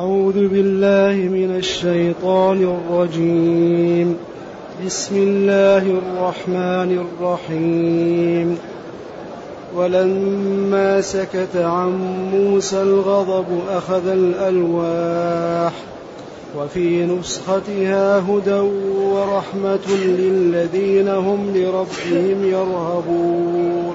أعوذ بالله من الشيطان الرجيم. بسم الله الرحمن الرحيم. ولما سكت عن موسى الغضب أخذ الألواح. وفي نسختها هدى ورحمة للذين هم لربهم يرهبون.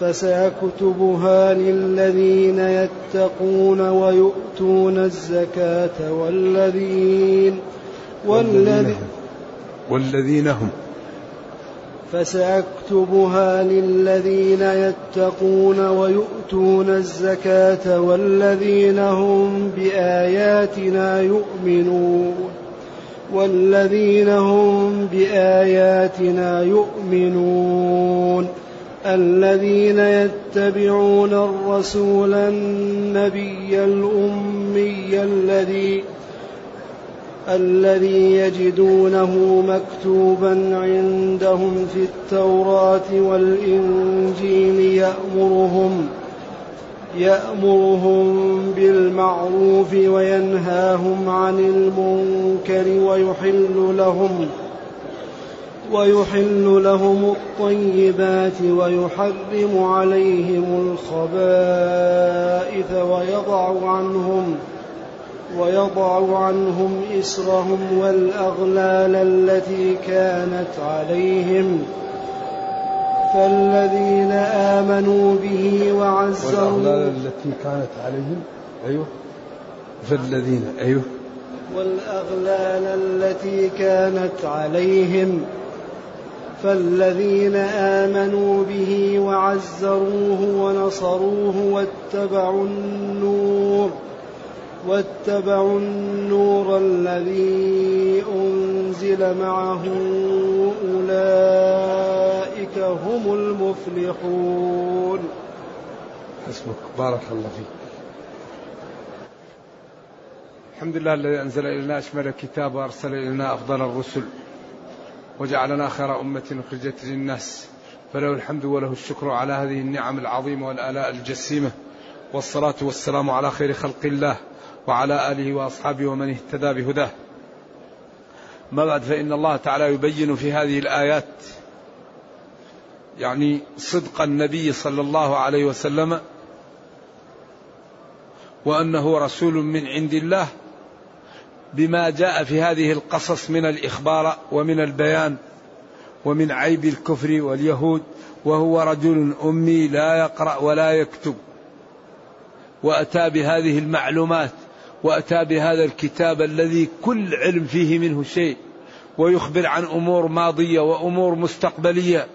فسيكتبها للذين يتقون ويؤتون الزكاة والذين والذين والذين هم. فسأكتبها للذين يتقون ويؤتون الزكاة والذين هم بآياتنا يؤمنون. والذين هم بآياتنا يؤمنون. الذين يتبعون الرسول النبي الأمي الذي الذي يجدونه مكتوبا عندهم في التوراة والإنجيل يأمرهم يأمرهم بالمعروف وينهاهم عن المنكر ويحل لهم ويحل لهم الطيبات ويحرم عليهم الخبائث ويضع عنهم ويضع عنهم إسرهم والأغلال التي كانت عليهم فالذين آمنوا به وعزروا والأغلال التي كانت عليهم أيوه. فالذين أيوه. والأغلال التي كانت عليهم فالذين آمنوا به وعزروه ونصروه واتبعوا النور واتبعوا النور الذي أنزل معه أولئك هم المفلحون. حسبك بارك الله فيك. الحمد لله الذي أنزل إلينا أشمل الكتاب وأرسل إلينا أفضل الرسل. وجعلنا خير أمة أخرجت للناس. فله الحمد وله الشكر على هذه النعم العظيمة والآلاء الجسيمة. والصلاة والسلام على خير خلق الله وعلى آله وأصحابه ومن اهتدى بهداه. ما بعد فإن الله تعالى يبين في هذه الآيات يعني صدق النبي صلى الله عليه وسلم وأنه رسول من عند الله بما جاء في هذه القصص من الإخبار ومن البيان ومن عيب الكفر واليهود وهو رجل أمي لا يقرأ ولا يكتب. وأتى بهذه المعلومات وأتى بهذا الكتاب الذي كل علم فيه منه شيء ويخبر عن أمور ماضية وأمور مستقبلية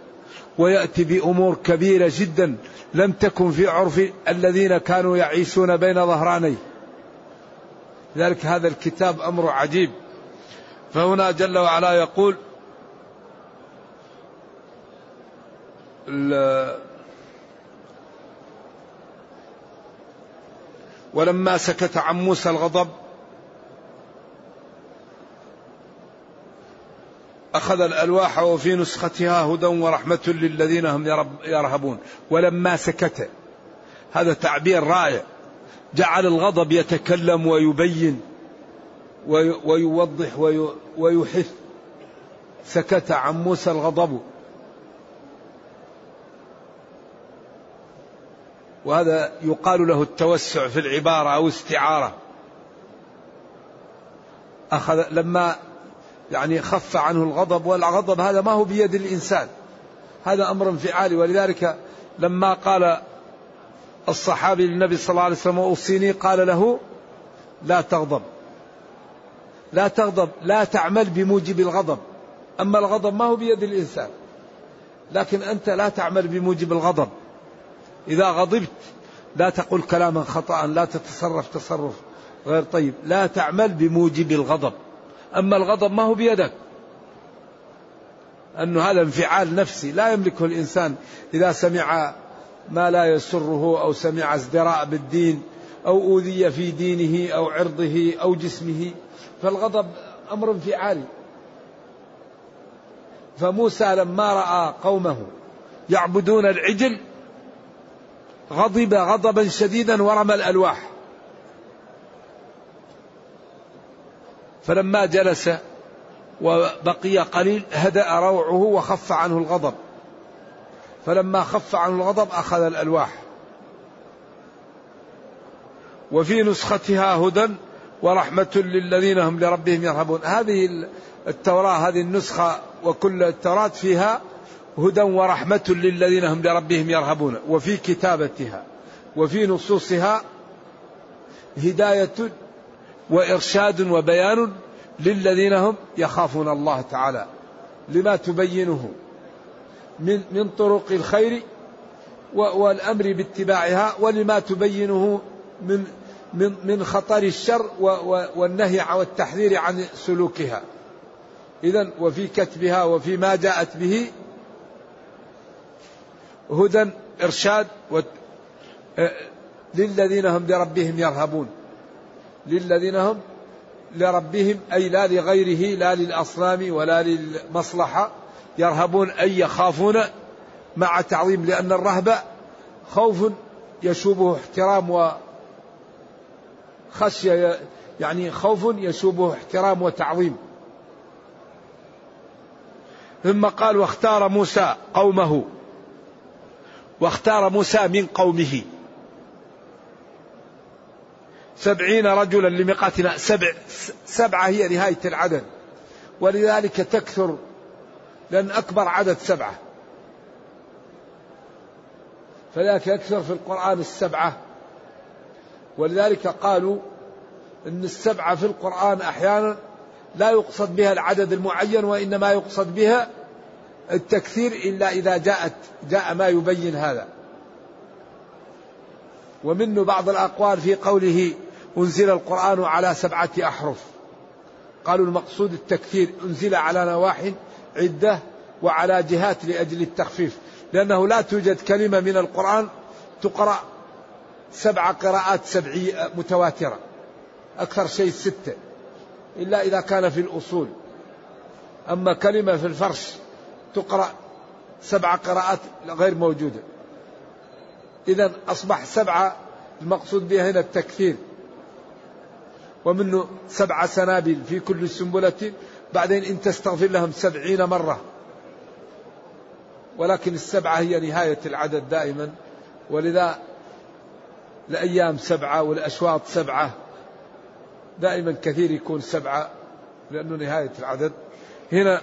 ويأتي بأمور كبيرة جدا لم تكن في عرف الذين كانوا يعيشون بين ظهرانيه. لذلك هذا الكتاب أمر عجيب. فهنا جل وعلا يقول ولما سكت عن موسى الغضب أخذ الألواح وفي نسختها هدى ورحمة للذين هم يرهبون. ولما سكت. هذا تعبير رائع. جعل الغضب يتكلم ويبين ويوضح ويحث. سكت عن موسى الغضب. وهذا يقال له التوسع في العبارة أو استعارة. أخذ لما يعني خف عنه الغضب والغضب هذا ما هو بيد الإنسان. هذا أمر انفعالي ولذلك لما قال الصحابي للنبي صلى الله عليه وسلم أوصيني قال له لا تغضب. لا تغضب لا تعمل بموجب الغضب. أما الغضب ما هو بيد الإنسان. لكن أنت لا تعمل بموجب الغضب. إذا غضبت لا تقول كلاما خطأ لا تتصرف تصرف غير طيب. لا تعمل بموجب الغضب. أما الغضب ما هو بيدك. أنه هذا انفعال نفسي. لا يملكه الإنسان إذا سمع ما لا يسره أو سمع ازدراء بالدين أو أوذي في دينه أو عرضه أو جسمه. فالغضب أمر انفعالي فموسى لما رأى قومه يعبدون العجل غضب غضبا شديدا ورمى الألواح. فلما جلس وبقي قليل هدأ روعه وخف عنه الغضب. فلما خف عنه الغضب أخذ الألواح. وفي نسختها هدى ورحمة للذين هم لربهم يرهبون. هذه التوراة هذه النسخة وكل التوراة فيها هدى ورحمة للذين هم لربهم يرهبون. وفي كتابتها وفي نصوصها هداية وإرشاد وبيان للذين هم يخافون الله تعالى. لما تبينه. من من طرق الخير والأمر باتباعها ولما تبينه من من من خطر الشر والنهي والتحذير عن سلوكها. اذا وفي كتبها وفي ما جاءت به هدى إرشاد للذين هم لربهم يرهبون. للذين هم لربهم أي لا لغيره لا للأصنام ولا للمصلحة يرهبون أي يخافون مع تعظيم لأن الرهبة خوف يشوبه احترام وخشية يعني خوف يشوبه احترام وتعظيم. ثم قال واختار موسى قومه واختار موسى من قومه. سبعين رجلا لميقاتنا سبع سبعة هي نهاية العدد. ولذلك تكثر لأن أكبر عدد سبعة. فذلك يكثر في القرآن السبعة. ولذلك قالوا أن السبعة في القرآن أحيانا لا يقصد بها العدد المعين وإنما يقصد بها التكثير إلا إذا جاءت جاء ما يبين هذا. ومنه بعض الأقوال في قوله أنزل القرآن على سبعة أحرف. قالوا المقصود التكثير أنزل على نواح عدة وعلى جهات لأجل التخفيف. لأنه لا توجد كلمة من القرآن تقرأ سبع قراءات سبعية متواترة. أكثر شيء ستة. إلا إذا كان في الأصول. أما كلمة في الفرش تقرأ سبع قراءات غير موجودة. إذا أصبح سبعة المقصود بها هنا التكثير. ومنه سبع سنابل في كل سنبلة بعدين إن تستغفر لهم سبعين مرة. ولكن السبعة هي نهاية العدد دائما. ولذا الأيام سبعة والأشواط سبعة. دائما كثير يكون سبعة لأنه نهاية العدد. هنا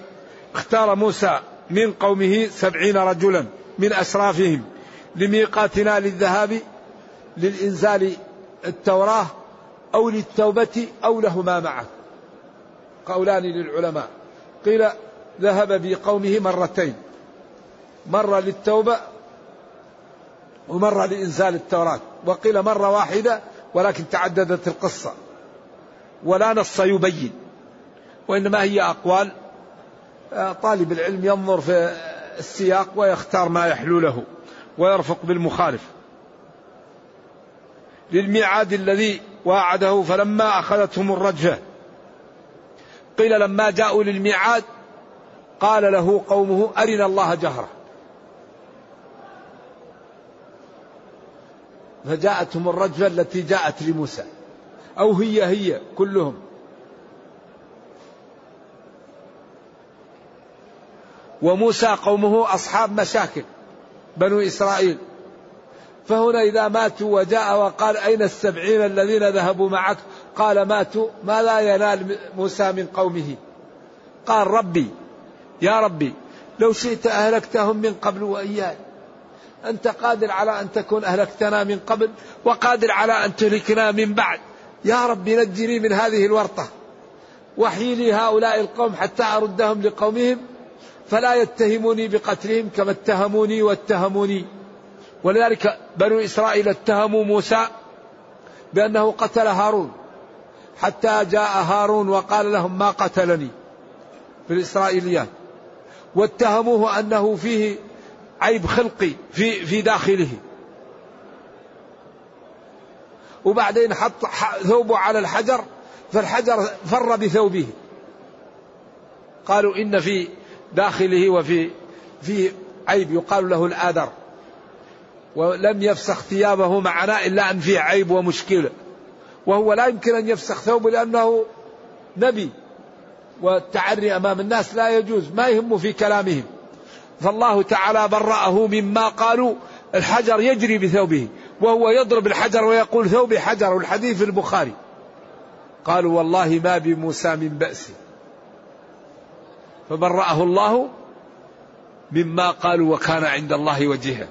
اختار موسى من قومه سبعين رجلا من أشرافهم لميقاتنا للذهاب للإنزال التوراة أو للتوبة أو لهما معه. قولان للعلماء. قيل ذهب بقومه مرتين. مرة للتوبة ومرة لإنزال التوراة. وقيل مرة واحدة ولكن تعددت القصة. ولا نص يبين. وإنما هي أقوال آه، طالب العلم ينظر في السياق ويختار ما يحلو له ويرفق بالمخالف. للميعاد الذي واعده فلما أخذتهم الرجفة قيل لما جاءوا للميعاد قال له قومه أرنا الله جهرة. فجاءتهم الرجفة التي جاءت لموسى. أو هي هي كلهم. وموسى قومه أصحاب مشاكل. بنو إسرائيل. فهنا إذا ماتوا وجاء وقال أين السبعين الذين ذهبوا معك؟ قال ماتوا. ما لا ينال موسى من قومه. قال ربي يا ربي لو شئت أهلكتهم من قبل وإياي. أنت قادر على أن تكون أهلكتنا من قبل وقادر على أن تهلكنا من بعد. يا رب نجني من هذه الورطة. وحي لي هؤلاء القوم حتى أردهم لقومهم فلا يتهموني بقتلهم كما اتهموني واتهموني. ولذلك بنو إسرائيل اتهموا موسى بأنه قتل هارون حتى جاء هارون وقال لهم ما قتلني في الإسرائيليات. واتهموه أنه فيه عيب خلقي في في داخله. وبعدين حط ثوبه على الحجر فالحجر فر بثوبه. قالوا إن في داخله وفي في عيب يقال له الآذر. ولم يفسخ ثيابه معنا إلا أن فيه عيب ومشكلة وهو لا يمكن أن يفسخ ثوبه لأنه نبي. والتعري أمام الناس لا يجوز ما يهم في كلامهم. فالله تعالى برأه مما قالوا الحجر يجري بثوبه. وهو يضرب الحجر ويقول ثوبي حجر والحديث في البخاري. قالوا والله ما بموسى من بأس. فبرأه الله مما قالوا وكان عند الله وجيها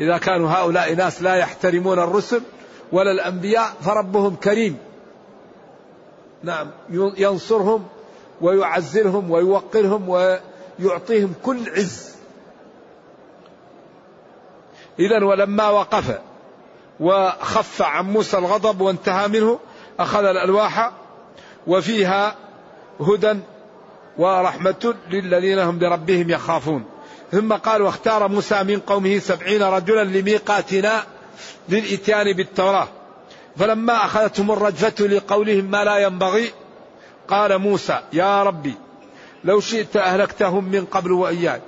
إذا كانوا هؤلاء ناس لا يحترمون الرسل ولا الأنبياء فربهم كريم. نعم ينصرهم ويعزلهم ويوقرهم ويعطيهم كل عز. إذا ولما وقف وخف عن موسى الغضب وانتهى منه أخذ الألواح وفيها هدى ورحمة للذين هم بربهم يخافون. ثم قال واختار موسى من قومه سبعين رجلا لميقاتنا للإتيان بالتوراة. فلما أخذتهم الرجفة لقولهم ما لا ينبغي قال موسى يا ربي لو شئت أهلكتهم من قبل وإياي.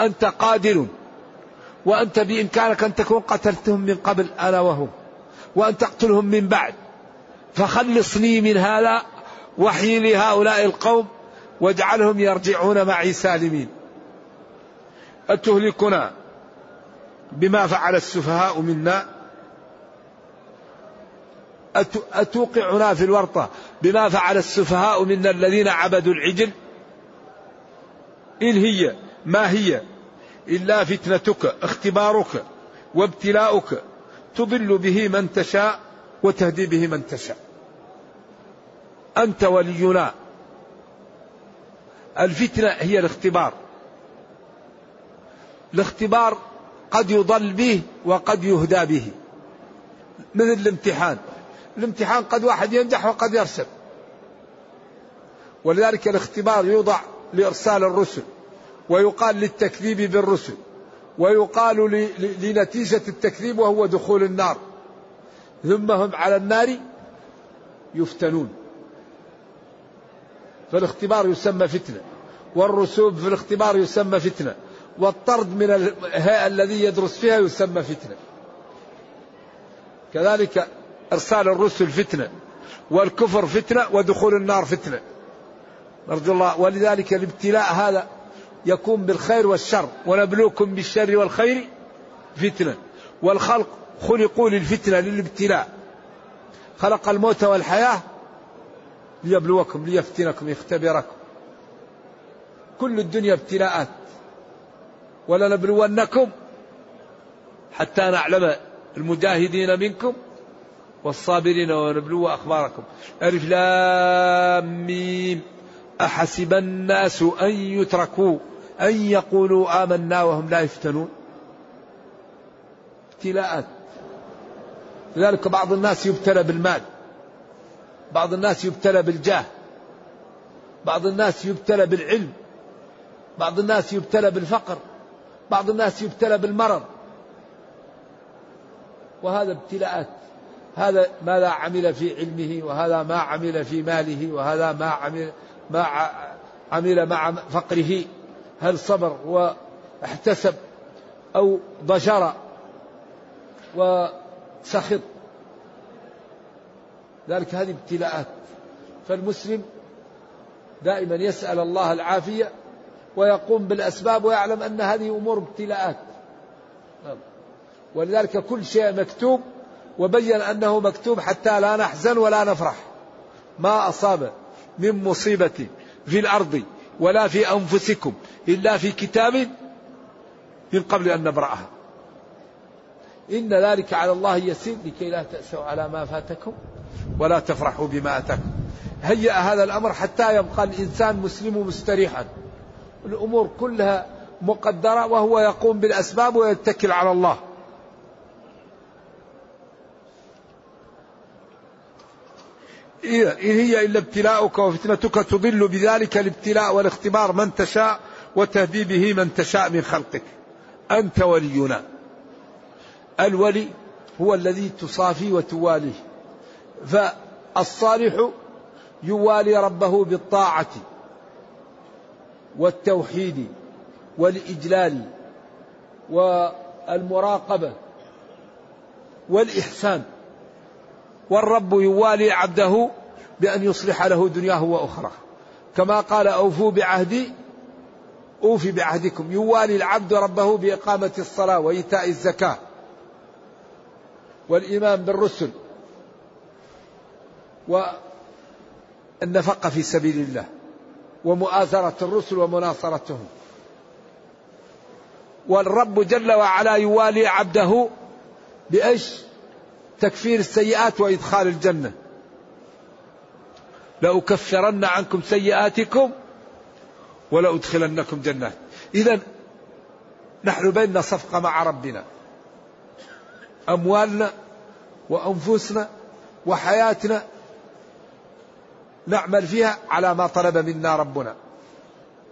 أنت قادر وأنت بإمكانك أن تكون قتلتهم من قبل أنا وهم وأن تقتلهم من بعد. فخلصني من هذا وحي لهؤلاء القوم واجعلهم يرجعون معي سالمين. أتهلكنا بما فعل السفهاء منا؟ أتوقعنا في الورطة بما فعل السفهاء منا الذين عبدوا العجل؟ إن هي ما هي؟ إلا فتنتك اختبارك وابتلاؤك. تضل به من تشاء وتهدي به من تشاء. أنت ولينا. الفتنة هي الاختبار. الاختبار قد يضل به وقد يهدى به. مثل الامتحان. الامتحان قد واحد ينجح وقد يرسب ولذلك الاختبار يوضع لإرسال الرسل ويقال للتكذيب بالرسل ويقال لنتيجة التكذيب وهو دخول النار. ثم هم على النار يفتنون. فالاختبار يسمى فتنة والرسوب في الاختبار يسمى فتنة. والطرد من الهيئة الذي يدرس فيها يسمى فتنة. كذلك إرسال الرسل فتنة والكفر فتنة ودخول النار فتنة. نرجو الله. ولذلك الابتلاء هذا يكون بالخير والشر ونبلوكم بالشر والخير فتنة. والخلق خلقوا للفتنة للابتلاء. خلق الموت والحياة ليبلوكم ليفتنكم يختبركم. كل الدنيا ابتلاءات. ولنبلونكم حتى نعلم المجاهدين منكم والصابرين ونبلو أخباركم. ألف لام ميم. أحسب الناس أن يتركوا أن يقولوا آمنا وهم لا يفتنون. ابتلاءات. لذلك بعض الناس يبتلى بالمال. بعض الناس يبتلى بالجاه. بعض الناس يبتلى بالعلم. بعض الناس يبتلى بالفقر. بعض الناس يبتلى بالمرض. وهذا ابتلاءات. هذا ماذا عمل في علمه وهذا ما عمل في ماله وهذا ما عمل ما عمل مع فقره. هل صبر واحتسب أو ضجر سخط ذلك هذه ابتلاءات. فالمسلم دائما يسأل الله العافية ويقوم بالأسباب ويعلم أن هذه أمور ابتلاءات. نعم. ولذلك كل شيء مكتوب وبين أنه مكتوب حتى لا نحزن ولا نفرح. ما أصاب من مصيبة في الأرض ولا في أنفسكم إلا في كتاب من قبل أن نبرأها. إن ذلك على الله يسير لكي لا تأسوا على ما فاتكم ولا تفرحوا بما أتاكم. هيأ هذا الأمر حتى يبقى الإنسان مسلم مستريحا. الأمور كلها مقدرة وهو يقوم بالأسباب ويتكل على الله. إن هي إلا ابتلاؤك وفتنتك تضل بذلك الابتلاء والاختبار من تشاء وتهدي به من تشاء من خلقك. أنت ولينا. الولي هو الذي تصافي وتواليه. فالصالح يوالي ربه بالطاعة. والتوحيد والإجلال والمراقبة والإحسان. والرب يوالي عبده بأن يصلح له دنياه وأخرى كما قال أوفوا بعهدي أوفي بعهدكم. يوالي العبد ربه بإقامة الصلاة وإيتاء الزكاة والإيمان بالرسل والنفقة في سبيل الله. ومؤازرة الرسل ومناصرتهم. والرب جل وعلا يوالي عبده بإيش؟ تكفير السيئات وإدخال الجنة. لأكفرن عنكم سيئاتكم ولأدخلنكم جنات. إذا نحن بيننا صفقة مع ربنا. أموالنا وأنفسنا وحياتنا نعمل فيها على ما طلب منا ربنا.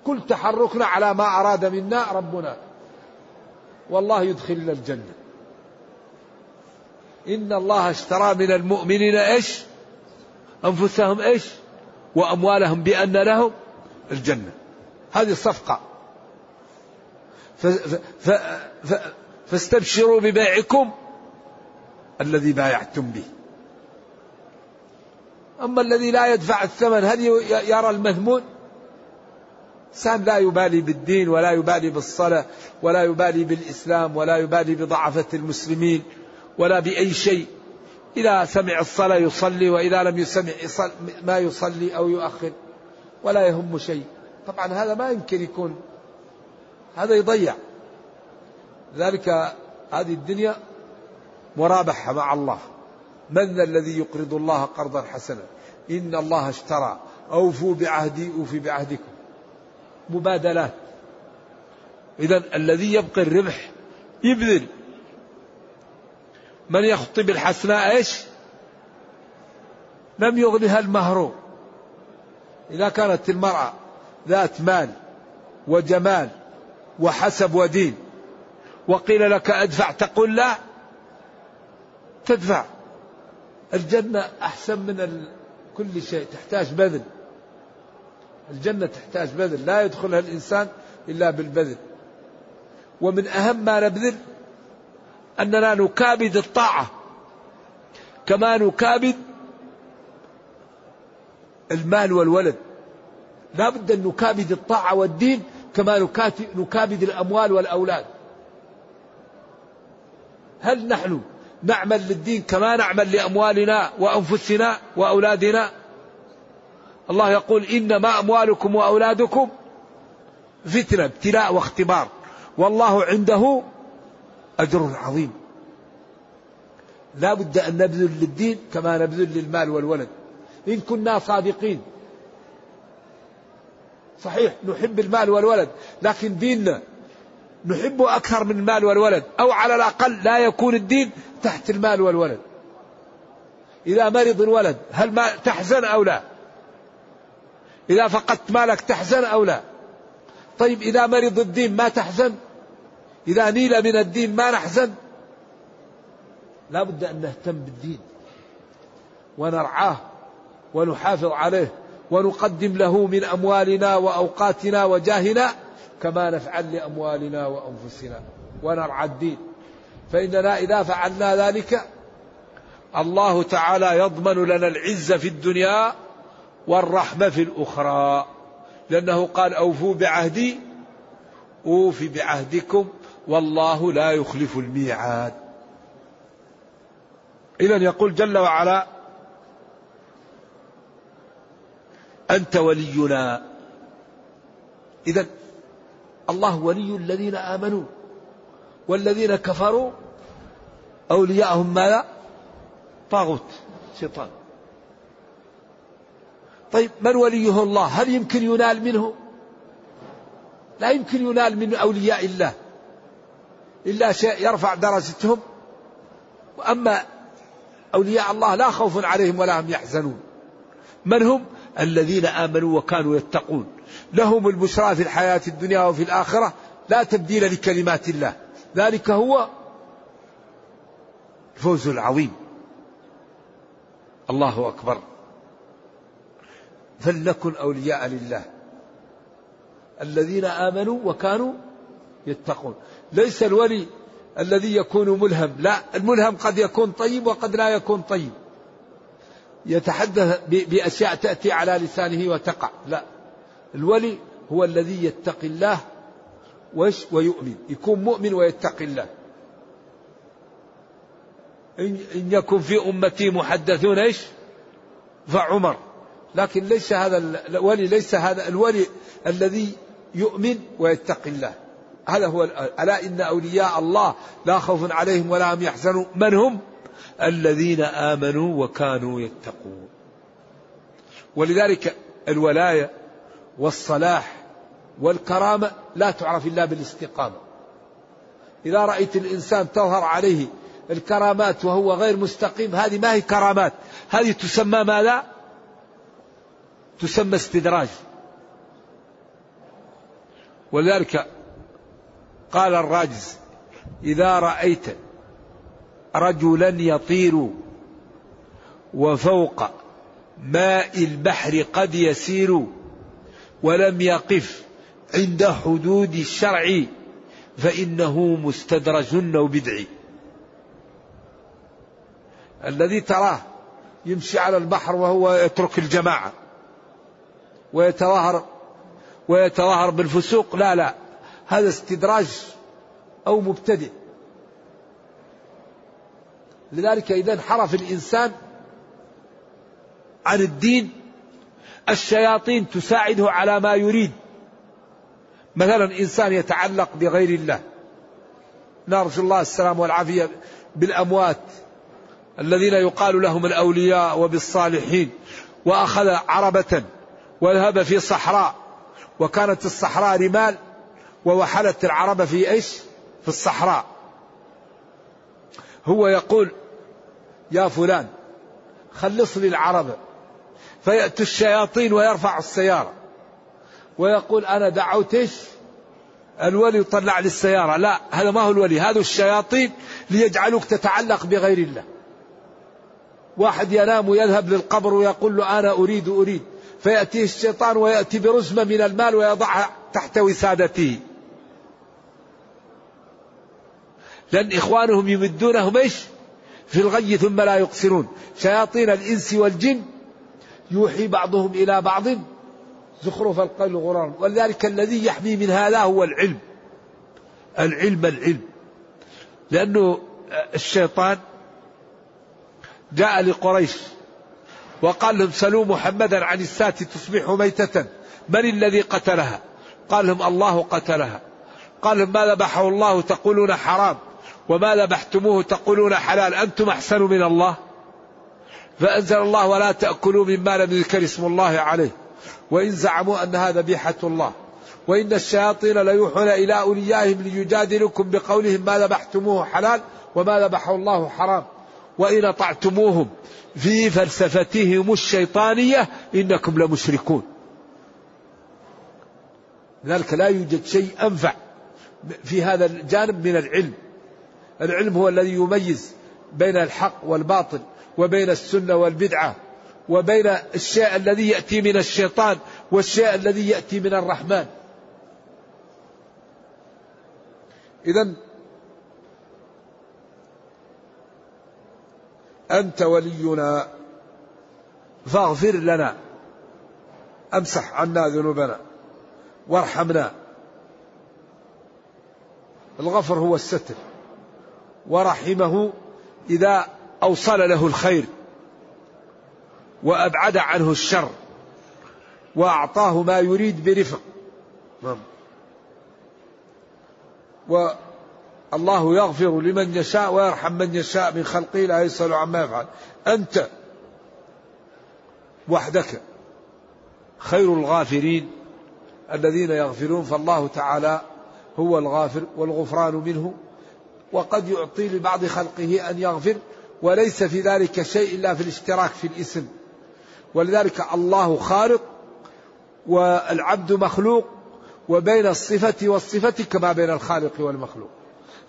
كل تحركنا على ما أراد منا ربنا. والله يدخلنا الجنة. إن الله اشترى من المؤمنين إيش؟ أنفسهم إيش؟ وأموالهم بأن لهم الجنة. هذه الصفقة. فاستبشروا ببيعكم الذي بايعتم به. أما الذي لا يدفع الثمن هل يرى المذمون إنسان لا يبالي بالدين ولا يبالي بالصلاة ولا يبالي بالإسلام ولا يبالي بضعفة المسلمين ولا بأي شيء. إذا سمع الصلاة يصلي وإذا لم يسمع ما يصلي أو يؤخر ولا يهم شيء. طبعا هذا ما يمكن يكون. هذا يضيع. ذلك هذه الدنيا مرابحة مع الله. من ذا الذي يقرض الله قرضا حسنا؟ إن الله اشترى. أوفوا بعهدي أوفي بعهدكم. مبادلات. إذا الذي يبقي الربح يبذل. من يخطب الحسناء إيش؟ لم يغنها المهر إذا كانت المرأة ذات مال وجمال وحسب ودين وقيل لك أدفع تقول لا تدفع. الجنة أحسن من كل شيء تحتاج بذل. الجنة تحتاج بذل لا يدخلها الإنسان إلا بالبذل. ومن أهم ما نبذل أننا نكابد الطاعة. كما نكابد المال والولد. لا بد أن نكابد الطاعة والدين كما نكابد الأموال والأولاد. هل نحن نعمل للدين كما نعمل لأموالنا وأنفسنا وأولادنا. الله يقول إنما أموالكم وأولادكم فتنة ابتلاء واختبار. والله عنده أجر عظيم. لا بد أن نبذل للدين كما نبذل للمال والولد. إن كنا صادقين. صحيح نحب المال والولد لكن ديننا نحبه أكثر من المال والولد أو على الأقل لا يكون الدين تحت المال والولد. إذا مرض الولد هل ما تحزن أو لا؟ إذا فقدت مالك تحزن أو لا؟ طيب إذا مرض الدين ما تحزن؟ إذا نيل من الدين ما نحزن؟ لا بد أن نهتم بالدين ونرعاه ونحافظ عليه ونقدم له من أموالنا وأوقاتنا وجاهنا كما نفعل لأموالنا وأنفسنا ونرعى الدين. فإننا إذا فعلنا ذلك الله تعالى يضمن لنا العزة في الدنيا والرحمة في الأخرى. لأنه قال أوفوا بعهدي أوف بعهدكم والله لا يخلف الميعاد. إذا يقول جل وعلا أنت ولينا. إذا الله ولي الذين آمنوا والذين كفروا أولياءهم ماذا؟ طاغوت شيطان. طيب من وليه الله؟ هل يمكن ينال منه؟ لا يمكن ينال من أولياء الله. إلا شيء يرفع درجتهم. وأما أولياء الله لا خوف عليهم ولا هم يحزنون. من هم؟ الذين آمنوا وكانوا يتقون. لهم البشرى في الحياة الدنيا وفي الآخرة لا تبديل لكلمات الله. ذلك هو الفوز العظيم. الله أكبر. فلنكن أولياء لله. الذين آمنوا وكانوا يتقون. ليس الولي الذي يكون ملهم. لا الملهم قد يكون طيب وقد لا يكون طيب. يتحدث بأشياء تأتي على لسانه وتقع. لا. الولي هو الذي يتقي الله ويؤمن. يكون مؤمن ويتقي الله. إن يكن في أمتي محدثون إيش؟ فعمر لكن ليس هذا الولي ليس هذا الولي الذي يؤمن ويتقي الله. هذا هو ألا إن أولياء الله لا خوف عليهم ولا هم يحزنون. من هم؟ الذين آمنوا وكانوا يتقون. ولذلك الولاية والصلاح والكرامة لا تعرف إلا بالاستقامة. إذا رأيت الإنسان تظهر عليه الكرامات وهو غير مستقيم هذه ما هي كرامات. هذه تسمى ماذا؟ تسمى استدراج. ولذلك قال الراجز إذا رأيت رجلا يطير وفوق ماء البحر قد يسير ولم يقف عند حدود الشرع فإنه مستدرج أو بدعي الذي تراه يمشي على البحر وهو يترك الجماعة ويتظاهر ويتظاهر بالفسوق. لا لا هذا استدراج أو مبتدئ. لذلك إذا انحرف الإنسان عن الدين الشياطين تساعده على ما يريد. مثلا إنسان يتعلق بغير الله. نرجو الله السلام والعافية بالأموات. الذين يقال لهم الأولياء وبالصالحين وأخذ عربة وذهب في صحراء وكانت الصحراء رمال ووحلت العربة في إيش؟ في الصحراء. هو يقول يا فلان خلص لي العربة فيأتي الشياطين ويرفع السيارة ويقول أنا دعوت إيش الولي يطلع للسيارة لا هذا ما هو الولي هذا الشياطين ليجعلوك تتعلق بغير الله واحد ينام ويذهب للقبر ويقول له أنا أريد أريد. فيأتيه الشيطان ويأتي برزمة من المال ويضعها تحت وسادته لأن إخوانهم يمدونهم إيش؟ في الغي ثم لا يقصرون. شياطين الإنس والجن يوحي بعضهم إلى بعض. زخرف القول غرار ولذلك الذي يحمي من هذا هو العلم. العلم العلم. لأنه الشيطان جاء لقريش وقال لهم سلوا محمدا عن الساة تصبح ميتة. من الذي قتلها؟ قال لهم الله قتلها. قال لهم ما ذبحه الله تقولون حرام وما ذبحتموه تقولون حلال أنتم أحسن من الله؟ فأنزل الله ولا تأكلوا مما لم يذكر اسم الله عليه. وإن زعموا أنها ذبيحة الله. وإن الشياطين ليوحون إلى أوليائهم ليجادلكم بقولهم ما ذبحتموه حلال وما ذبحه الله حرام. وإن أطعتموهم في فلسفتهم الشيطانية إنكم لمشركون. لذلك لا يوجد شيء أنفع في هذا الجانب من العلم. العلم هو الذي يميز بين الحق والباطل وبين السنة والبدعة وبين الشيء الذي يأتي من الشيطان والشيء الذي يأتي من الرحمن. إذا أنت ولينا فاغفر لنا. أمسح عنا ذنوبنا. وارحمنا. الغفر هو الستر. ورحمه إذا أوصل له الخير. وأبعد عنه الشر. وأعطاه ما يريد برفق. نعم. والله يغفر لمن يشاء ويرحم من يشاء من خلقه لا يسأل عما يفعل. أنت وحدك خير الغافرين الذين يغفرون فالله تعالى هو الغافر والغفران منه وقد يعطي لبعض خلقه أن يغفر وليس في ذلك شيء إلا في الاشتراك في الاسم. ولذلك الله خالق والعبد مخلوق وبين الصفة والصفة كما بين الخالق والمخلوق.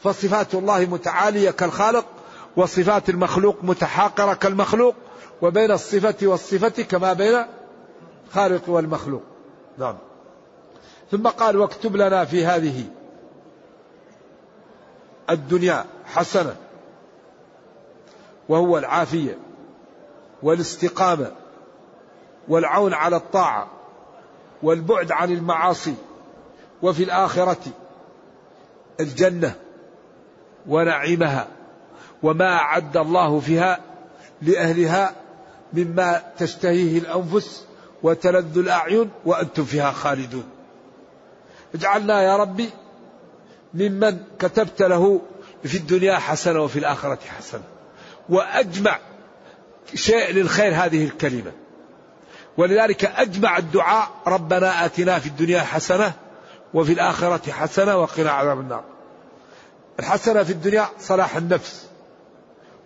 فصفات الله متعالية كالخالق وصفات المخلوق متحاقرة كالمخلوق وبين الصفة والصفة كما بين الخالق والمخلوق. نعم. ثم قال واكتب لنا في هذه الدنيا حسنة وهو العافية والاستقامة والعون على الطاعة والبعد عن المعاصي وفي الآخرة الجنة. ونعيمها وما أعد الله فيها لأهلها مما تشتهيه الأنفس وتلذ الأعين وأنتم فيها خالدون. اجعلنا يا ربي ممن كتبت له في الدنيا حسنة وفي الآخرة حسنة. وأجمع شيء للخير هذه الكلمة. ولذلك أجمع الدعاء ربنا آتنا في الدنيا حسنة وفي الآخرة حسنة وقنا عذاب النار. الحسنة في الدنيا صلاح النفس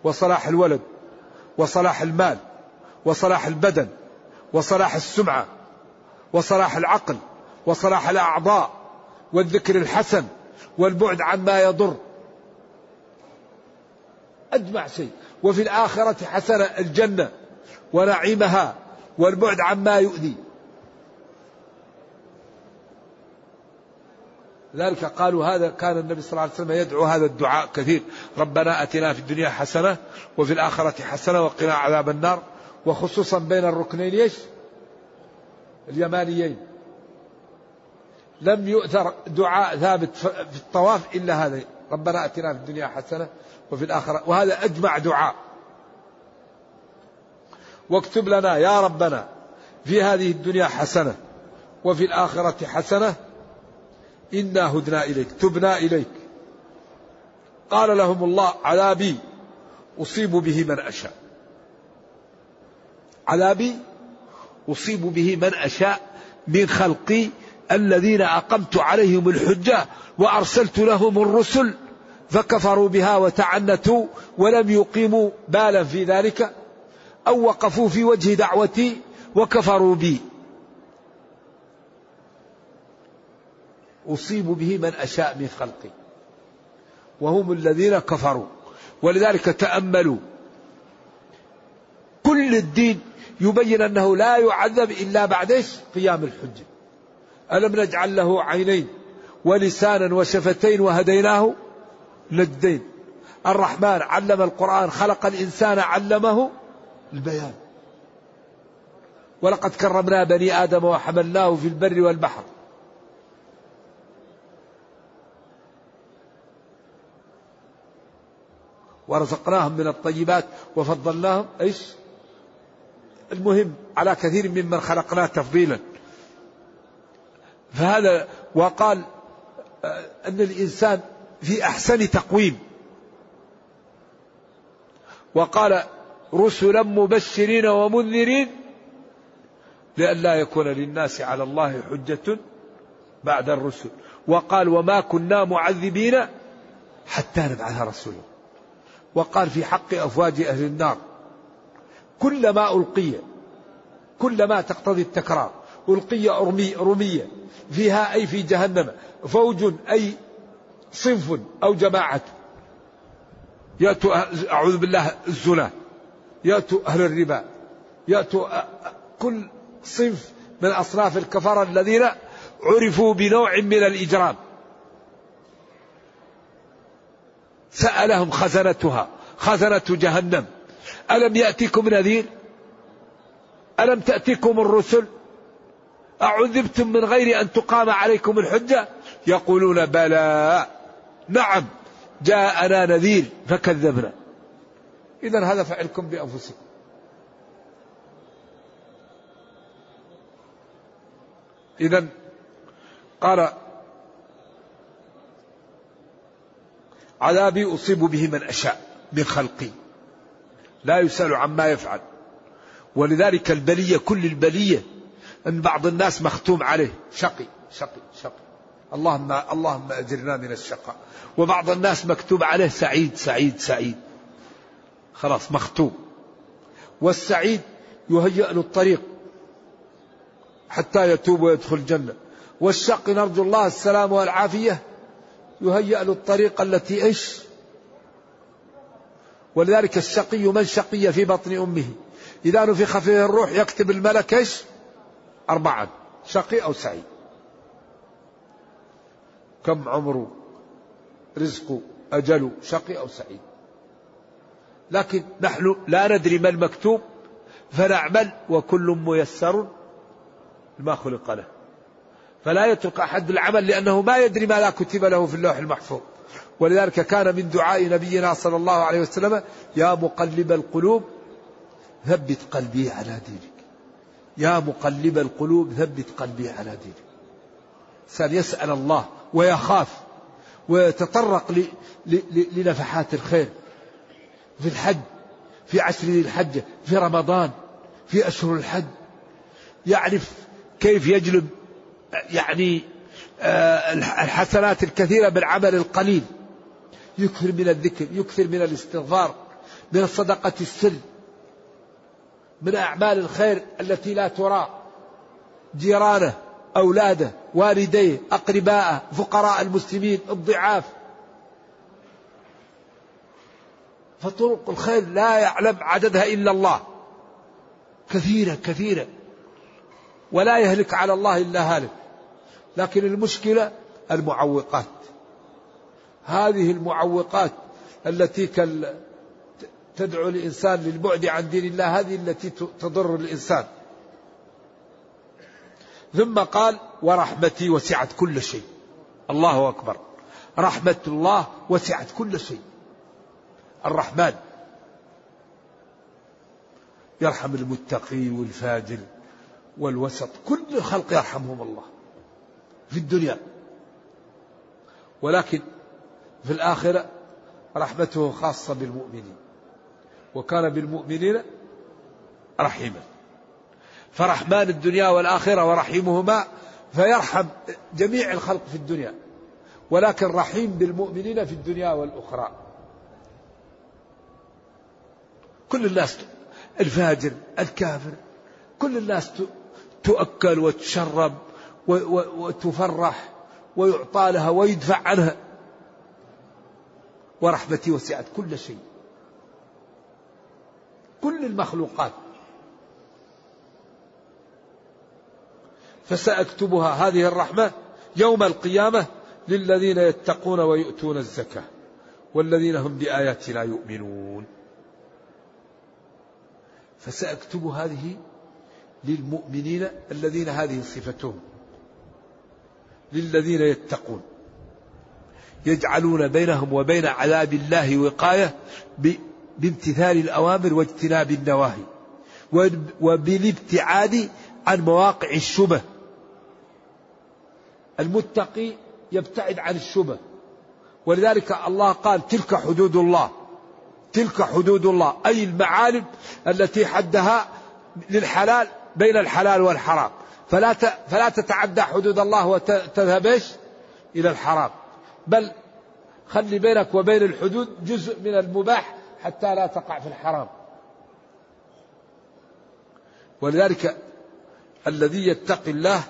وصلاح الولد وصلاح المال وصلاح البدن وصلاح السمعة وصلاح العقل وصلاح الأعضاء والذكر الحسن والبعد عما يضر. أجمع شيء. وفي الآخرة حسنة الجنة ونعيمها والبعد عما يؤذي. ذلك قالوا هذا كان النبي صلى الله عليه وسلم يدعو هذا الدعاء كثير. ربنا آتنا في الدنيا حسنة وفي الآخرة حسنة وقنا عذاب النار. وخصوصا بين الركنين إيش؟ اليمانيين. لم يؤثر دعاء ثابت في الطواف إلا هذا ربنا آتنا في الدنيا حسنة وفي الآخرة. وهذا أجمع دعاء. واكتب لنا يا ربنا في هذه الدنيا حسنة وفي الآخرة حسنة إنا هدنا إليك تبنا إليك. قال لهم الله عذابي أصيب به من أشاء. عذابي أصيب به من أشاء من خلقي الذين أقمت عليهم الحجة وأرسلت لهم الرسل فكفروا بها وتعنتوا ولم يقيموا بالا في ذلك أو وقفوا في وجه دعوتي وكفروا بي. أصيب به من أشاء من خلقي. وهم الذين كفروا. ولذلك تأملوا. كل الدين يبين أنه لا يعذب إلا بعد إيش؟ قيام الحجة. ألم نجعل له عينين ولسانا وشفتين وهديناه نجدين الرحمن علم القرآن خلق الإنسان علمه البيان. ولقد كرمنا بني آدم وحملناه في البر والبحر. ورزقناهم من الطيبات وفضلناهم إيش؟ المهم على كثير ممن خلقناه تفضيلا. فهذا وقال آه، أن الإنسان في أحسن تقويم. وقال رسلا مبشرين ومنذرين لئلا يكون للناس على الله حجة بعد الرسل. وقال وما كنا معذبين حتى نبعث رسولا. وقال في حق أفواج أهل النار كلما ألقي كلما تقتضي التكرار ألقي أرمي رمية فيها أي في جهنم فوج أي صنف أو جماعة. يأتوا أعوذ بالله الزنا. يأتوا أهل الربا. يأتوا كل صنف من أصناف الكفرة الذين عرفوا بنوع من الإجرام. سألهم خزنتها خزنة جهنم. ألم يأتكم نذير؟ ألم تأتكم الرسل؟ أعذبتم من غير أن تقام عليكم الحجة؟ يقولون بلى. نعم جاءنا نذير فكذبنا. إذا هذا فعلكم بأنفسكم. إذا قال عذابي أصيب به من أشاء من خلقي. لا يسأل عما يفعل. ولذلك البلية كل البلية أن بعض الناس مختوم عليه. شقي شقي شقي. اللهم اللهم أجرنا من الشقاء. وبعض الناس مكتوب عليه سعيد سعيد سعيد. خلاص مختوم. والسعيد يهيأ له الطريق حتى يتوب ويدخل الجنة. والشق نرجو الله السلام والعافية. يهيأ له الطريق التي إيش؟ ولذلك الشقي من شقي في بطن أمه. إذا نفخ فيه الروح يكتب الملك إيش؟ أربعا. شقي أو سعيد. كم عمره رزقه أجله شقي أو سعيد؟ لكن نحن لا ندري ما المكتوب فنعمل وكل ميسر لما خلق له فلا يترك أحد العمل لأنه ما يدري ما لا كتب له في اللوح المحفوظ. ولذلك كان من دعاء نبينا صلى الله عليه وسلم يا مقلب القلوب ثبت قلبي على دينك. يا مقلب القلوب ثبت قلبي على دينك. سأل يسأل الله ويخاف ويتطرق لنفحات الخير. في الحج في عشر ذي الحجة في رمضان في أشهر الحج. يعرف كيف يجلب يعني آه، الحسنات الكثيرة بالعمل القليل. يكثر من الذكر يكثر من الاستغفار من الصدقة السر من أعمال الخير التي لا ترى. جيرانه أولاده والديه أقرباءه فقراء المسلمين الضعاف. فطرق الخير لا يعلم عددها إلا الله. كثيرة كثيرة. ولا يهلك على الله إلا هالك. لكن المشكلة المعوقات. هذه المعوقات التي تدعو الإنسان للبعد عن دين الله هذه التي تضر الإنسان. ثم قال ورحمتي وسعت كل شيء. الله أكبر. رحمة الله وسعت كل شيء. الرحمن. يرحم المتقي والفاجر. والوسط. كل الخلق يرحمهم الله في الدنيا. ولكن في الآخرة رحمته خاصة بالمؤمنين. وكان بالمؤمنين رحيما. فرحمن الدنيا والآخرة ورحيمهما فيرحم جميع الخلق في الدنيا. ولكن رحيم بالمؤمنين في الدنيا والأخرى. كل الناس الفاجر الكافر كل الناس تؤكل وتشرب وتفرح ويعطى لها ويدفع عنها. ورحمتي وسعت كل شيء. كل المخلوقات. فسأكتبها هذه الرحمة يوم القيامة للذين يتقون ويؤتون الزكاة والذين هم بآياتنا يؤمنون. فسأكتب هذه للمؤمنين الذين هذه صفتهم. للذين يتقون. يجعلون بينهم وبين عذاب الله وقاية بامتثال الأوامر واجتناب النواهي. وبالابتعاد عن مواقع الشبه. المتقي يبتعد عن الشبه. ولذلك الله قال تلك حدود الله. تلك حدود الله. أي المعالم التي حدها للحلال بين الحلال والحرام. فلا فلا تتعدى حدود الله وتذهب إيش؟ إلى الحرام. بل خلي بينك وبين الحدود جزء من المباح حتى لا تقع في الحرام. ولذلك الذي يتقي الله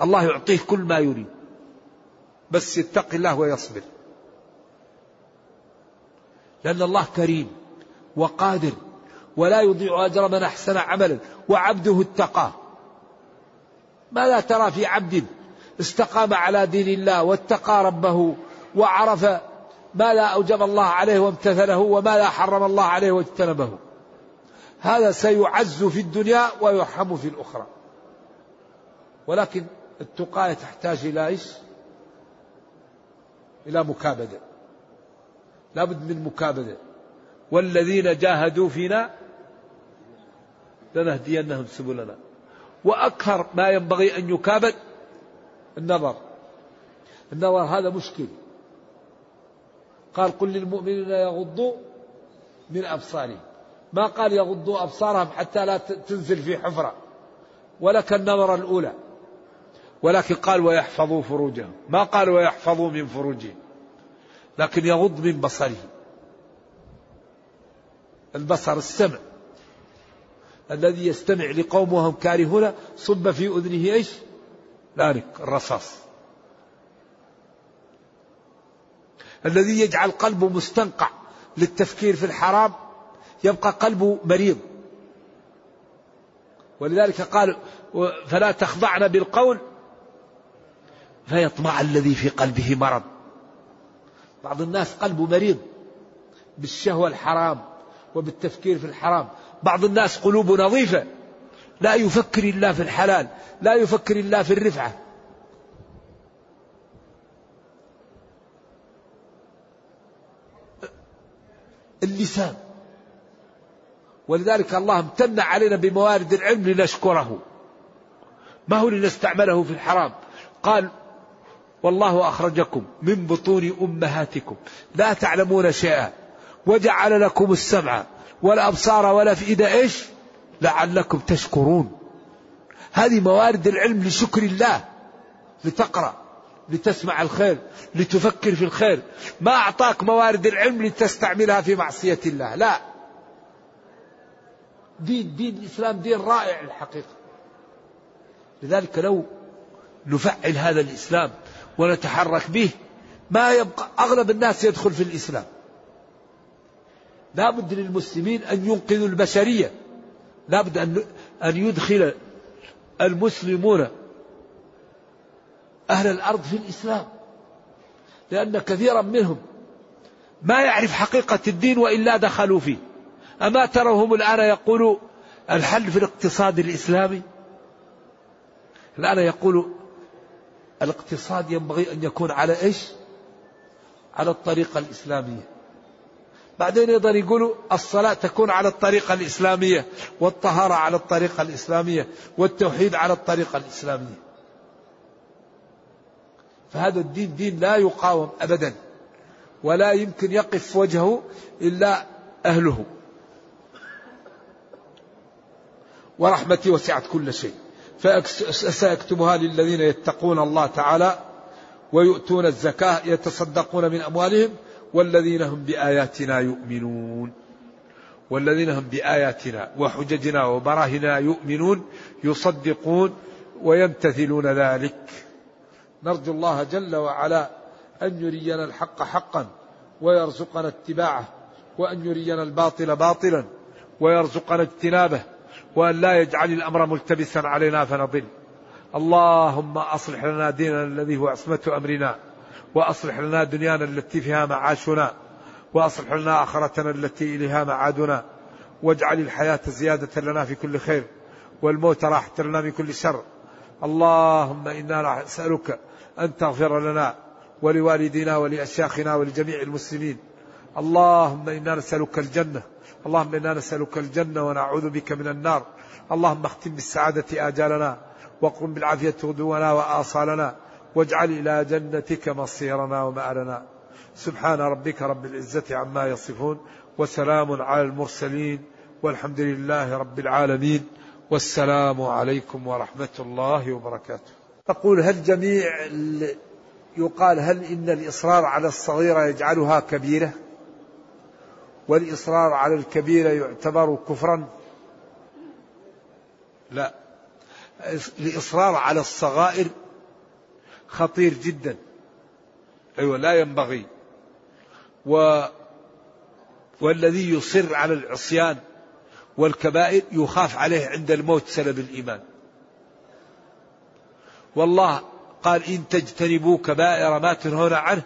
الله يعطيه كل ما يريد. بس يتقي الله ويصبر. لأن الله كريم وقادر ولا يضيع أجر من أحسن عملا وعبده اتقاه ماذا ترى في عبد استقام على دين الله واتقى ربه وعرف ما لا أوجب الله عليه وامتثله وما لا حرم الله عليه واجتنبه؟ هذا سيعز في الدنيا ويرحم في الأخرى. ولكن التقاية تحتاج إلى إيش؟ إلى مكابدة. لابد من مكابدة. والذين جاهدوا فينا لنهدينهم سبلنا. وأكثر ما ينبغي أن يكابد النظر. النظر هذا مشكل. قال قل للمؤمنين يغضوا من أبصارهم. ما قال يغضوا أبصارهم حتى لا تنزل في حفرة. ولك النظرة الأولى. ولكن قال ويحفظوا فروجهم. ما قال ويحفظوا من فروجهم. لكن يغض من بصره البصر السمع. الذي يستمع لقوم وهم كارهون صب في أذنه إيش؟ لانك الرصاص. الذي يجعل قلبه مستنقع للتفكير في الحرام يبقى قلبه مريض. ولذلك قال فلا تخضعن بالقول فيطمع الذي في قلبه مرض. بعض الناس قلبه مريض بالشهوة الحرام. وبالتفكير في الحرام. بعض الناس قلوبه نظيفة. لا يفكر إلا في الحلال. لا يفكر إلا في الرفعة. اللسان. ولذلك الله امتن علينا بموارد العلم لنشكره. ما هو لنستعمله في الحرام؟ قال والله أخرجكم من بطون أمهاتكم. لا تعلمون شيئا. وجعل لكم السمع والأبصار والأفئدة إيش؟ لعلكم تشكرون. هذه موارد العلم لشكر الله لتقرأ لتسمع الخير لتفكر في الخير. ما أعطاك موارد العلم لتستعملها في معصية الله لا. دين دين الإسلام دين رائع الحقيقة. لذلك لو نفعل هذا الإسلام ونتحرك به ما يبقى أغلب الناس يدخل في الإسلام. لا بد للمسلمين أن ينقذوا البشرية. لا بد أن أن يدخل المسلمون أهل الأرض في الإسلام. لأن كثيرا منهم ما يعرف حقيقة الدين وإلا دخلوا فيه. أما ترهم الآن يقولوا الحل في الاقتصاد الإسلامي؟ الآن يقول الاقتصاد ينبغي أن يكون على إيش؟ على الطريقة الإسلامية. بعدين أيضا يقولوا الصلاة تكون على الطريقة الإسلامية والطهارة على الطريقة الإسلامية والتوحيد على الطريقة الإسلامية. فهذا الدين دين لا يقاوم أبدا ولا يمكن يقف وجهه إلا أهله. ورحمتي وسعت كل شيء. فسأكتبها للذين يتقون الله تعالى ويؤتون الزكاة يتصدقون من أموالهم والذين هم بآياتنا يؤمنون. والذين هم بآياتنا وحججنا وبراهنا يؤمنون يصدقون ويمتثلون ذلك. نرجو الله جل وعلا أن يرينا الحق حقا ويرزقنا اتباعه وأن يرينا الباطل باطلا ويرزقنا اجتنابه وأن لا يجعل الأمر ملتبسا علينا فنضل. اللهم أصلح لنا ديننا الذي هو عصمة أمرنا. وأصلح لنا دنيانا التي فيها معاشنا وأصلح لنا آخرتنا التي إليها معادنا واجعل الحياة زيادة لنا في كل خير والموت راحة لنا من كل شر. اللهم إنا نسألك أن تغفر لنا ولوالدينا ولأشياخنا ولجميع المسلمين. اللهم إنا نسألك الجنة اللهم إنا نسألك الجنة ونعوذ بك من النار. اللهم اختم بالسعادة آجالنا وقم بالعافية غدونا وآصالنا. واجعل إلى جنتك مصيرنا ومآلنا. سبحان ربك رب العزة عما يصفون وسلام على المرسلين والحمد لله رب العالمين والسلام عليكم ورحمة الله وبركاته. أقول هل جميع يقال هل إن الإصرار على الصغيرة يجعلها كبيرة؟ والإصرار على الكبيرة يعتبر كفرا؟ لا. الإصرار على الصغائر خطير جدا. أيوة لا ينبغي. و والذي يصر على العصيان والكبائر يخاف عليه عند الموت سلب الإيمان. والله قال إن تجتنبوا كبائر ما تنهون عنه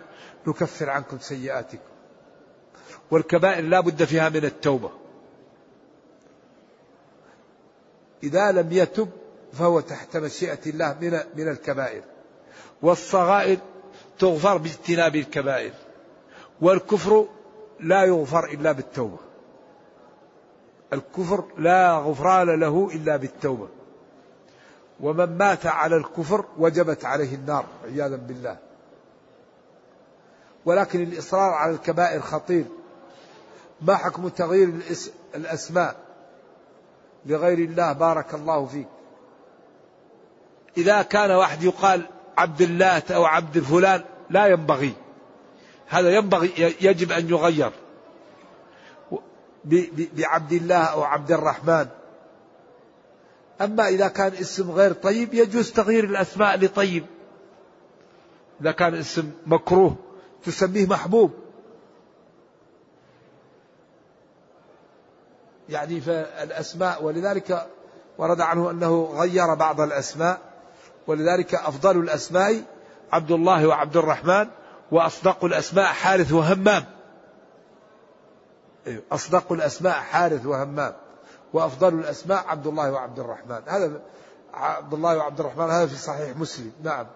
نكفر عنكم سيئاتكم. والكبائر لا بد فيها من التوبة. إذا لم يتب فهو تحت مشيئة الله من من الكبائر. والصغائر تغفر باجتناب الكبائر والكفر لا يغفر إلا بالتوبة. الكفر لا غفران له إلا بالتوبة. ومن مات على الكفر وجبت عليه النار عياذا بالله. ولكن الإصرار على الكبائر خطير. ما حكم تغيير الأسماء؟ لغير الله بارك الله فيك. إذا كان واحد يقال عبد الله أو عبد فلان لا ينبغي. هذا ينبغي يجب أن يغير. بعبد الله أو عبد الرحمن. أما إذا كان اسم غير طيب يجوز تغيير الأسماء لطيب. إذا كان اسم مكروه تسميه محبوب. يعني فالأسماء ولذلك ورد عنه أنه غير بعض الأسماء. ولذلك أفضل الأسماء عبد الله وعبد الرحمن وأصدق الأسماء حارث وهمام. إيه، أصدق الأسماء حارث وهمام وأفضل الأسماء عبد الله وعبد الرحمن. هذا عبد الله وعبد الرحمن هذا في صحيح مسلم. نعم.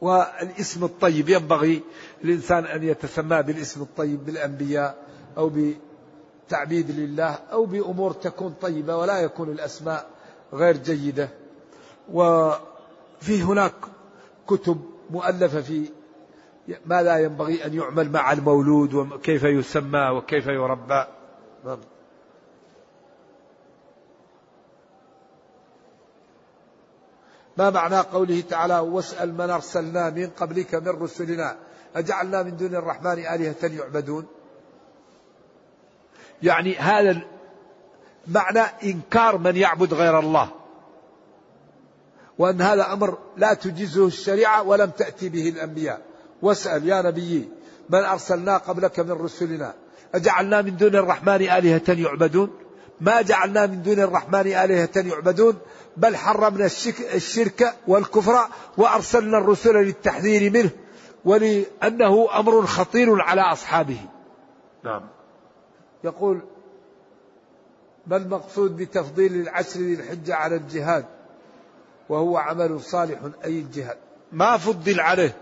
والاسم الطيب ينبغي الإنسان أن يتسمى بالاسم الطيب بالأنبياء أو بتعبيد لله أو بأمور تكون طيبة ولا يكون الأسماء غير جيدة. وفي هناك كتب مؤلفة في ماذا ينبغي أن يعمل مع المولود وكيف يسمى وكيف يربى. ما معنى قوله تعالى واسأل من أرسلنا من قبلك من رسلنا؟ أجعلنا من دون الرحمن آلهة يعبدون يعني هذا معنى إنكار من يعبد غير الله. وأن هذا أمر لا تجزه الشريعة ولم تأتي به الأنبياء. واسأل يا نبي من أرسلنا قبلك من رسلنا؟ أجعلنا من دون الرحمن آلهة يعبدون؟ ما جعلنا من دون الرحمن آلهة يعبدون؟ بل حرمنا الشرك والكفر وأرسلنا الرسل للتحذير منه ولأنه أمر خطير على أصحابه. نعم. يقول ما المقصود بتفضيل العشر ذي الحجة على الجهاد؟ وهو عمل صالح أي الجهاد. ما فضل عليه.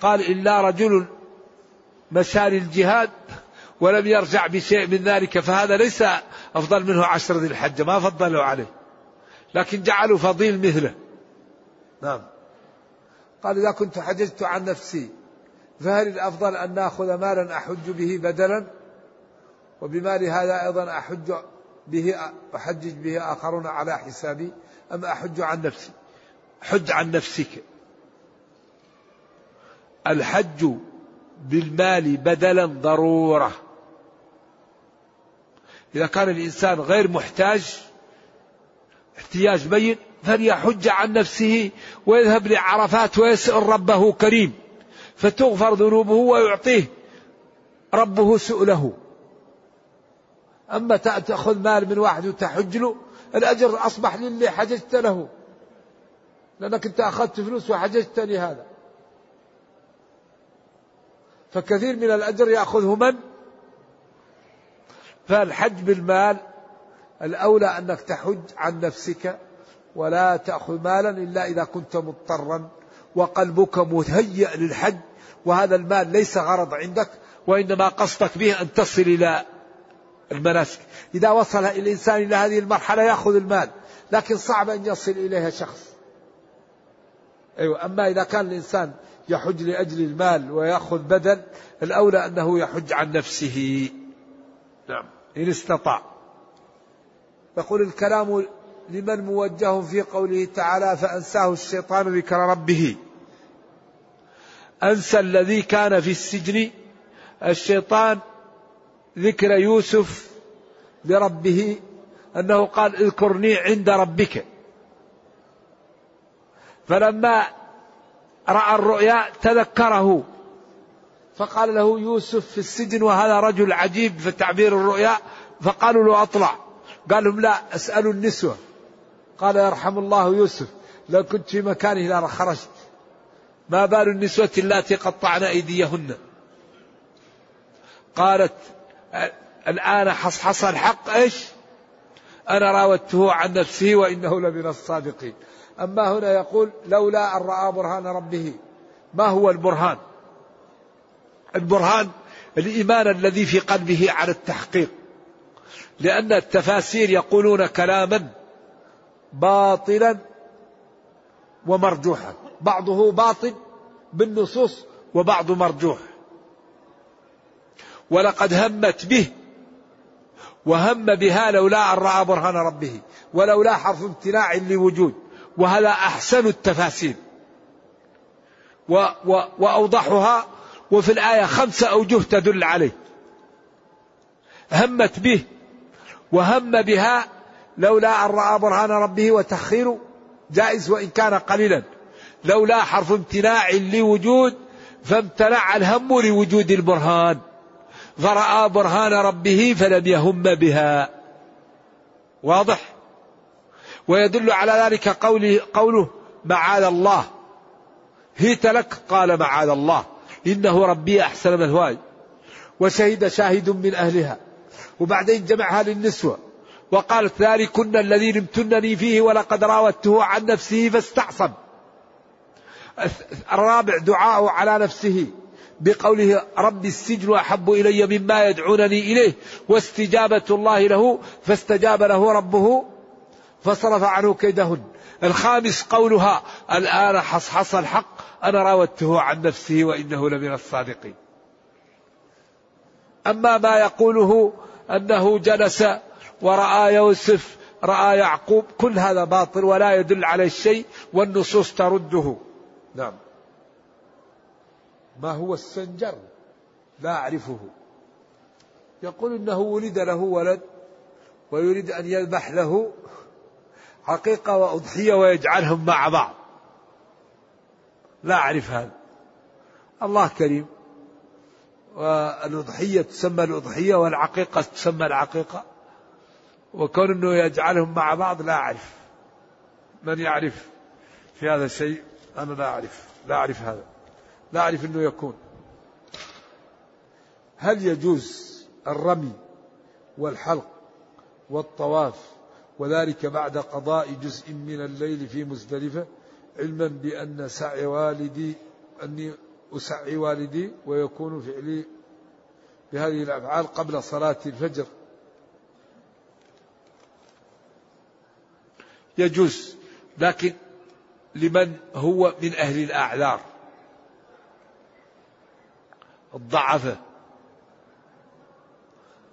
قال إلا رجل مشى للجهاد ولم يرجع بشيء من ذلك فهذا ليس أفضل منه عشر ذي الحجة ما فضلوا عليه. لكن جعلوا فضيل مثله. نعم. قال إذا كنت حججت عن نفسي فهل الأفضل أن نأخذ مالا أحج به بدلا؟ وبمال هذا أيضا أحج به أحجج به آخرون على حسابي؟ أم أحج عن نفسي؟ حج عن نفسك. الحج بالمال بدلا ضرورة. إذا كان الإنسان غير محتاج احتياج بين فليحج عن نفسه ويذهب لعرفات ويسأل ربه كريم. فتغفر ذنوبه ويعطيه ربه سؤله. أما تأخذ مال من واحد وتحج له الأجر أصبح للي حججت له. لأنك أنت أخذت فلوس وحججت لهذا. فكثير من الأجر يأخذه من؟ فالحج بالمال الأولى أنك تحج عن نفسك ولا تأخذ مالا إلا إذا كنت مضطرا وقلبك مهيئ للحج وهذا المال ليس غرض عندك وإنما قصدك به أن تصل إلى المناسك. إذا وصل الإنسان إلى هذه المرحلة يأخذ المال لكن صعب أن يصل إليها شخص. أيوة أما إذا كان الإنسان يحج لأجل المال ويأخذ بدل الأولى أنه يحج عن نفسه. نعم إن استطاع. يقول الكلام لمن موجه في قوله تعالى فأنساه الشيطان ذكر ربه أنسى الذي كان في السجن الشيطان ذكر يوسف لربه أنه قال اذكرني عند ربك. فلما رأى الرؤيا تذكره. فقال له يوسف في السجن وهذا رجل عجيب في تعبير الرؤيا. فقالوا له أطلع. قال لهم لا أسألوا النسوة. قال يرحم الله يوسف لو كنت في مكانه لخرجت ما بال النسوة اللاتي قطعن أيديهن. قالت الآن حصحص الحق إيش؟ أنا راودته عن نفسه وإنه لمن الصادقين. أما هنا يقول لولا أن رأى برهان ربه. ما هو البرهان؟ البرهان الإيمان الذي في قلبه على التحقيق. لأن التفاسير يقولون كلاما باطلا ومرجوحا. بعضه باطل بالنصوص وبعض مرجوح. ولقد همت به وهم بها لولا أن رأى برهان ربه ولولا حرف امتناع لوجود وهذا أحسن التفاسير. و و وأوضحها وفي الآية خمسة أوجه تدل عليه. همت به وهم بها لولا أن رأى برهان ربه وتخير جائز وإن كان قليلا. لولا حرف امتناع لوجود فامتنع الهم لوجود البرهان. فرأى برهان ربه فلم يهم بها. واضح؟ ويدل على ذلك قوله, قوله معاذ الله. هيت لك قال معاذ الله. إنه ربي أحسن مثواي. وشهد شاهد من أهلها. وبعدين جمعها للنسوة. وقالت ذلكن الذي لمتنني فيه ولقد راودته عن نفسه فاستعصم. الرابع دعاء على نفسه. بقوله رب السجن أحب إلي مما يدعونني إليه واستجابة الله له فاستجاب له ربه فصرف عنه كيدهن. الخامس قولها الآن حصحص الحق أنا راودته عن نفسه وإنه لمن الصادقين. أما ما يقوله أنه جلس ورأى يوسف رأى يعقوب كل هذا باطل ولا يدل على الشيء والنصوص ترده. نعم. ما هو السنجر؟ لا أعرفه. يقول إنه ولد له ولد ويريد أن يذبح له حقيقة وأضحية ويجعلهم مع بعض. لا أعرف هذا. الله كريم. والأضحية تسمى الأضحية والعقيقة تسمى العقيقة. وكون أنه يجعلهم مع بعض لا أعرف. من يعرف في هذا الشيء؟ أنا لا أعرف. لا أعرف هذا. لا أعرف أنه يكون. هل يجوز الرمي والحلق والطواف وذلك بعد قضاء جزء من الليل في مزدلفة؟ علما بأن سعي والدي أني أسعي والدي ويكون فعلي بهذه الأفعال قبل صلاة الفجر. يجوز لكن لمن هو من أهل الأعذار. الضعفة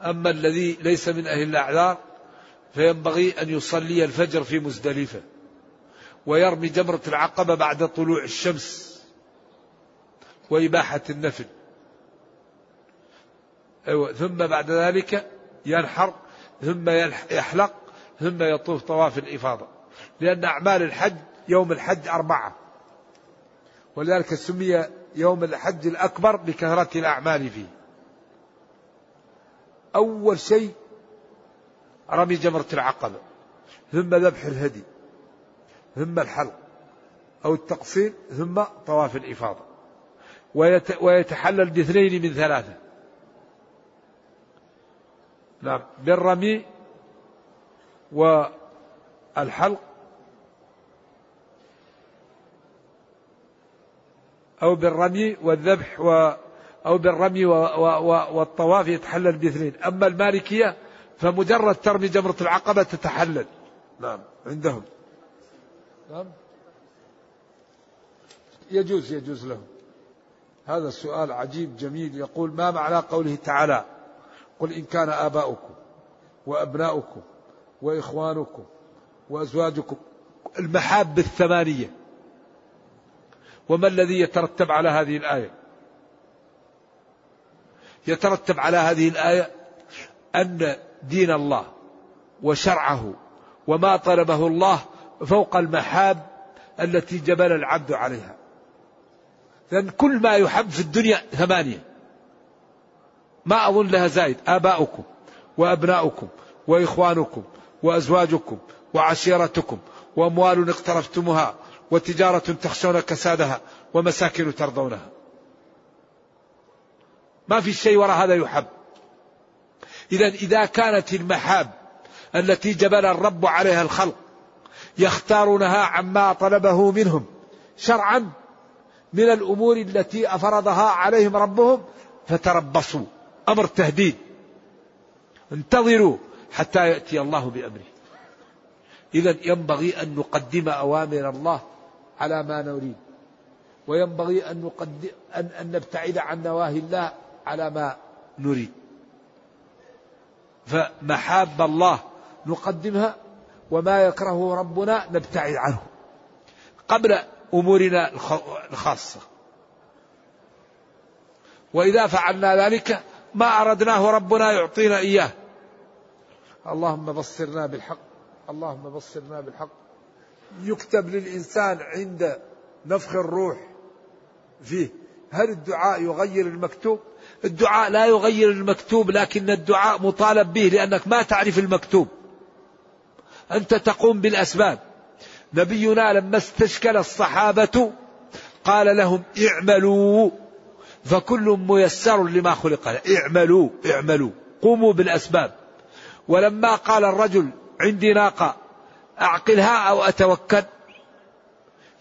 أما الذي ليس من أهل الأعذار فينبغي أن يصلي الفجر في مزدلفة ويرمي جمرة العقبة بعد طلوع الشمس وإباحة النفل. أيوة ثم بعد ذلك ينحر ثم يحلق ثم يطوف طواف الإفاضة. لأن أعمال الحج يوم الحج أربعة. ولذلك سمي يوم الحج الأكبر بكثرة الأعمال فيه. أول شيء رمي جمرة العقبة ثم ذبح الهدي ثم الحلق أو التقصير ثم طواف الإفاضة. ويتحلل باثنين من ثلاثة. نعم بالرمي والحلق أو بالرمي والذبح و أو بالرمي و و و والطواف يتحلل باثنين. أما المالكية فمجرد ترمي جمرة العقبة تتحلل. نعم عندهم. نعم. يجوز يجوز لهم. هذا السؤال عجيب جميل. يقول ما معنى قوله تعالى؟ قل إن كان آباؤكم وأبناؤكم وإخوانكم وأزواجكم المحاب الثمانية. وما الذي يترتب على هذه الآية؟ يترتب على هذه الآية أن دين الله وشرعه وما طلبه الله فوق المحاب التي جبل العبد عليها. لأن كل ما يحب في الدنيا ثمانية. ما أظن لها زايد. آباؤكم وأبناؤكم وإخوانكم وأزواجكم وعشيرتكم وأموال اقترفتموها وتجارة تخشون كسادها ومساكن ترضونها. ما في شيء وراء هذا يحب. إذا إذا كانت المحاب التي جبل الرب عليها الخلق يختارونها عما طلبه منهم شرعا من الأمور التي أفرضها عليهم ربهم فتربصوا. أمر تهديد. انتظروا حتى يأتي الله بأمره. إذا ينبغي أن نقدم أوامر الله على ما نريد. وينبغي أن, نقدم أن, أن نبتعد عن نواهي الله على ما نريد. فمحاب الله نقدمها وما يكرهه ربنا نبتعد عنه. قبل أمورنا الخاصة. وإذا فعلنا ذلك ما أردناه ربنا يعطينا إياه. اللهم بصرنا بالحق اللهم بصرنا بالحق. يكتب للإنسان عند نفخ الروح فيه. هل الدعاء يغير المكتوب؟ الدعاء لا يغير المكتوب لكن الدعاء مطالب به لأنك ما تعرف المكتوب. أنت تقوم بالأسباب. نبينا لما استشكل الصحابة قال لهم اعملوا فكل ميسر لما خلق. له اعملوا اعملوا قوموا بالأسباب. ولما قال الرجل عندي ناقة أعقلها أو أتوكل.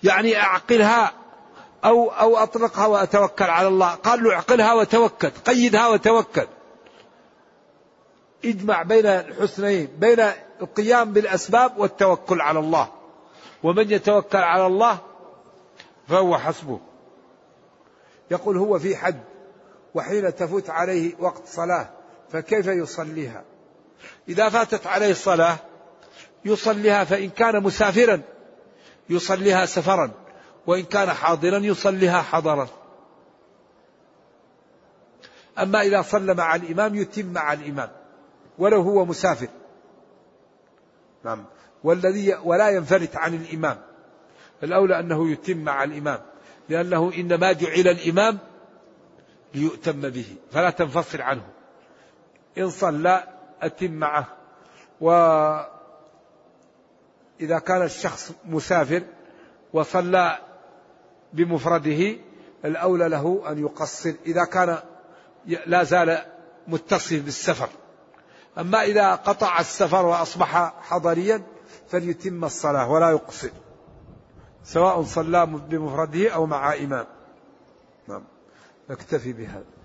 يعني أعقلها أو أو أطلقها وأتوكل على الله. قال له اعقلها وتوكل قيدها وتوكل. اجمع بين الحسنين بين القيام بالأسباب والتوكل على الله. ومن يتوكل على الله فهو حسبه. يقول هو في حد وحين تفوت عليه وقت صلاة فكيف يصليها؟ إذا فاتت عليه الصلاة يصليها فإن كان مسافرا يصليها سفرا وإن كان حاضرا يصليها حضرا. أما إذا صلى مع الإمام يتم مع الإمام ولو هو مسافر. نعم. والذي ولا ينفلت عن الإمام. الأولى أنه يتم مع الإمام لأنه إنما جعل الإمام ليؤتم به فلا تنفصل عنه. إن صلى أتم معه. وإذا كان الشخص مسافر وصلى بمفرده الأولى له أن يقصر. إذا كان لا زال متصل بالسفر. أما إذا قطع السفر وأصبح حضريا فليتم الصلاة ولا يقصر. سواء صلى بمفرده أو مع إمام. نعم. نكتفي بهذا.